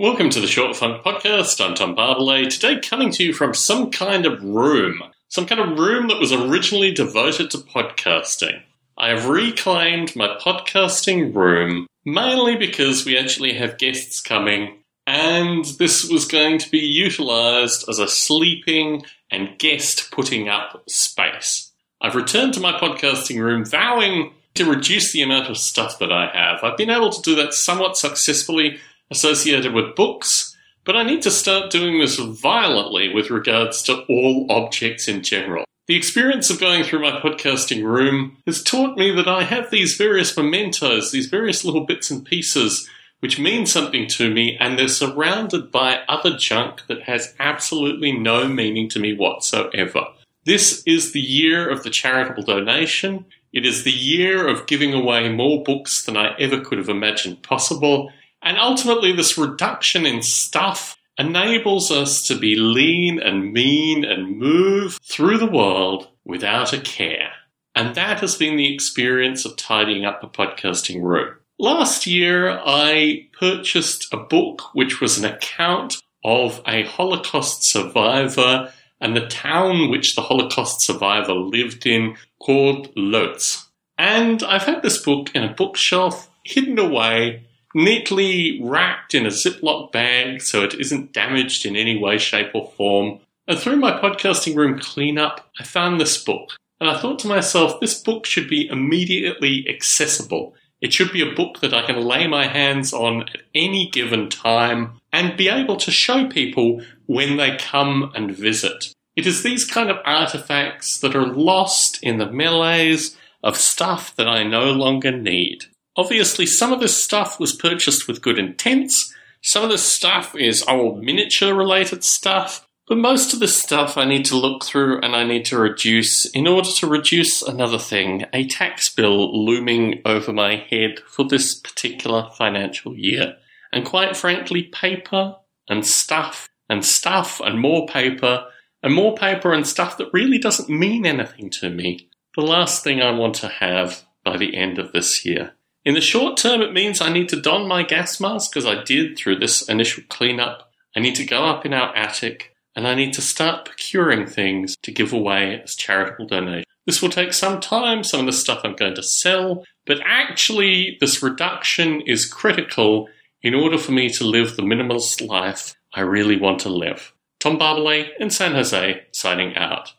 Welcome to the Short Funk Podcast. I'm Tom Barbalet. Today, coming to you from some kind of room, some kind of room that was originally devoted to podcasting. I have reclaimed my podcasting room mainly because we actually have guests coming, and this was going to be utilized as a sleeping and guest putting up space. I've returned to my podcasting room vowing to reduce the amount of stuff that I have. I've been able to do that somewhat successfully associated with books, but I need to start doing this violently with regards to all objects in general. The experience of going through my podcasting room has taught me that I have these various mementos, these various little bits and pieces which mean something to me, and they're surrounded by other junk that has absolutely no meaning to me whatsoever. This is the year of the charitable donation. It is the year of giving away more books than I ever could have imagined possible. And ultimately, this reduction in stuff enables us to be lean and mean and move through the world without a care. And that has been the experience of tidying up the podcasting room. Last year, I purchased a book which was an account of a Holocaust survivor and the town which the Holocaust survivor lived in called Lodz. And I've had this book in a bookshelf hidden away neatly wrapped in a Ziploc bag so it isn't damaged in any way, shape, or form. And through my podcasting room cleanup, I found this book. And I thought to myself, this book should be immediately accessible. It should be a book that I can lay my hands on at any given time and be able to show people when they come and visit. It is these kind of artifacts that are lost in the melees of stuff that I no longer need. Obviously, some of this stuff was purchased with good intents. Some of this stuff is old miniature related stuff. But most of this stuff I need to look through and I need to reduce in order to reduce another thing a tax bill looming over my head for this particular financial year. And quite frankly, paper and stuff and stuff and more paper and more paper and stuff that really doesn't mean anything to me. The last thing I want to have by the end of this year. In the short term, it means I need to don my gas mask as I did through this initial cleanup. I need to go up in our attic and I need to start procuring things to give away as charitable donations. This will take some time, some of the stuff I'm going to sell, but actually, this reduction is critical in order for me to live the minimalist life I really want to live. Tom Barbalet in San Jose, signing out.